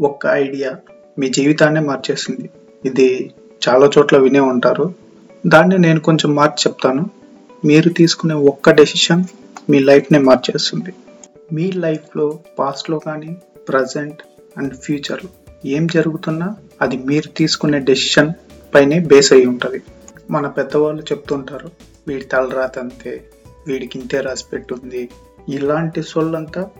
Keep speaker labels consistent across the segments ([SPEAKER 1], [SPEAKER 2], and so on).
[SPEAKER 1] ఒక్క ఐడియా మీ జీవితాన్నే మార్చేసింది. ఇది చాలా చోట్ల వినే ఉంటారు. దాన్ని నేను కొంచెం మార్చి చెప్తాను. మీరు తీసుకునే ఒక్క డెసిషన్ మీ లైఫ్నే మార్చేస్తుంది. మీ లైఫ్లో పాస్ట్లో కానీ ప్రజెంట్ అండ్ ఫ్యూచర్లో ఏం జరుగుతున్నా అది మీరు తీసుకునే డెసిషన్ పైనే బేస్ అయి ఉంటుంది. మన పెద్దవాళ్ళు చెప్తుంటారు వీడి తలరాత అంతే వీడికి ఇంతే రాసి పెట్టుంది. ఇలాంటి సొల్లంతా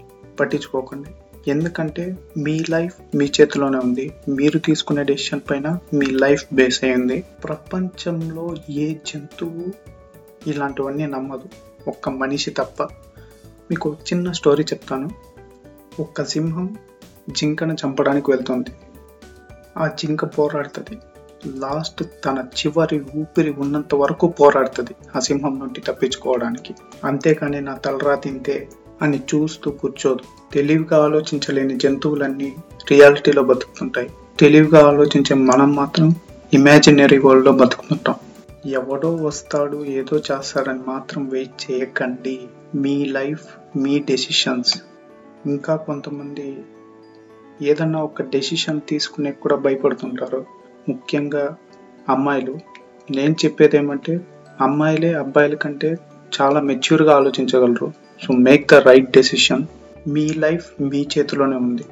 [SPEAKER 1] పట్టించుకోకండి. ఎందుకంటే మీ లైఫ్ మీ చేతిలోనే ఉంది. మీరు తీసుకునే డెసిషన్ పైన మీ లైఫ్ బేస్ అయింది ప్రపంచంలో ఏ జంతువు ఇలాంటివన్నీ నమ్మదు. ఒక్క మనిషి తప్ప. మీకు చిన్న స్టోరీ చెప్తాను. ఒక్క సింహం జింకను చంపడానికి వెళ్తుంది. ఆ జింక పోరాడుతుంది. లాస్ట్ తన చివరి ఊపిరి ఉన్నంత వరకు పోరాడుతుంది ఆ సింహం నుండి తప్పించుకోవడానికి. అంతేకాని నా తలరా తింటే అని చూస్తూ కూర్చోదు. తెలివిగా ఆలోచించలేని జంతువులన్నీ రియాలిటీలో బతుకుతుంటాయి. తెలివిగా ఆలోచించే మనం మాత్రం ఇమాజినరీ వరల్డ్లో బతుకుతుంటాం. ఎవడో వస్తాడు ఏదో చేస్తాడని మాత్రం వెయిట్ చేయకండి. మీ లైఫ్ మీ డెసిషన్స్ ఇంకా కొంతమంది ఏదన్నా ఒక డెసిషన్ తీసుకునే కూడా భయపడుతుంటారు. ముఖ్యంగా అమ్మాయిలు. నేను చెప్పేది ఏమంటే అమ్మాయిలే అబ్బాయిల కంటే చాలా మెచ్యూర్గా ఆలోచించగలరు. So make the right decision me life మీ చేతిలోనే ఉంది.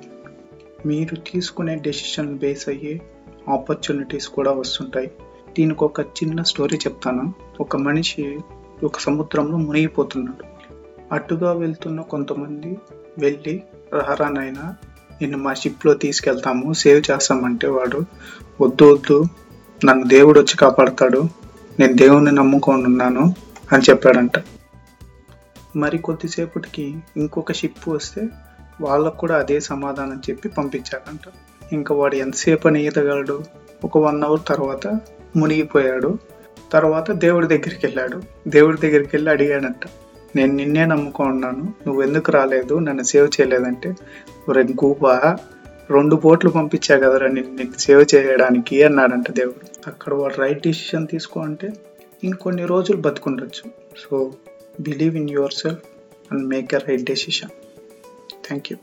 [SPEAKER 1] మీరు తీసుకునే డెసిషన్ బేస్ అయ్యే ఆపర్చునిటీస్ కూడా వస్తుంటాయి. దీనికి ఒక చిన్న స్టోరీ చెప్తాను. ఒక మనిషి ఒక సముద్రంలో మునిగిపోతున్నాడు. అటుగా వెళ్తున్న కొంతమంది వెళ్ళి రహరానైనా నిన్ను మా షిప్లో తీసుకెళ్తాము. సేవ్ చేస్తామంటే వాడు వద్దు వద్దు. నన్ను దేవుడు వచ్చి కాపాడతాడు. నేను దేవుణ్ణి నమ్ముకొని ఉన్నాను అని చెప్పాడంట. మరి కొద్దిసేపటికి ఇంకొక షిప్ వస్తే వాళ్ళకు కూడా అదే సమాధానం చెప్పి పంపించాడంట ఇంకా వాడు ఎంతసేపు అని ఈతగలడు? ఒక వన్ అవర్ తర్వాత మునిగిపోయాడు. తర్వాత దేవుడి దగ్గరికి వెళ్ళాడు. దేవుడి దగ్గరికి వెళ్ళి అడిగాడంట నేను నిన్నే నమ్ముకున్నాను నువ్వు ఎందుకు రాలేదు? నన్ను సేవ్ చేయలేదంటే. ఒరే గూబా రెండు బోట్లు పంపించా కదరా నిన్ను? నిన్ను సేవ్ చేయడానికి అన్నాడంట దేవుడు. అక్కడ వాడు రైట్ డిసిషన్ తీసుకో అంటే ఇంకొన్ని రోజులు బతుకుండొచ్చు. So believe in yourself and make a right decision. Thank you.